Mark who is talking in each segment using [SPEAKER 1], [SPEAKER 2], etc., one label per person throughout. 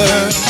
[SPEAKER 1] We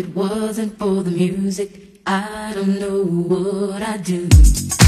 [SPEAKER 1] it wasn't for
[SPEAKER 2] the
[SPEAKER 3] music, I don't know what I'd do.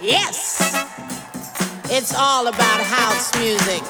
[SPEAKER 3] Yes, it's all about house music.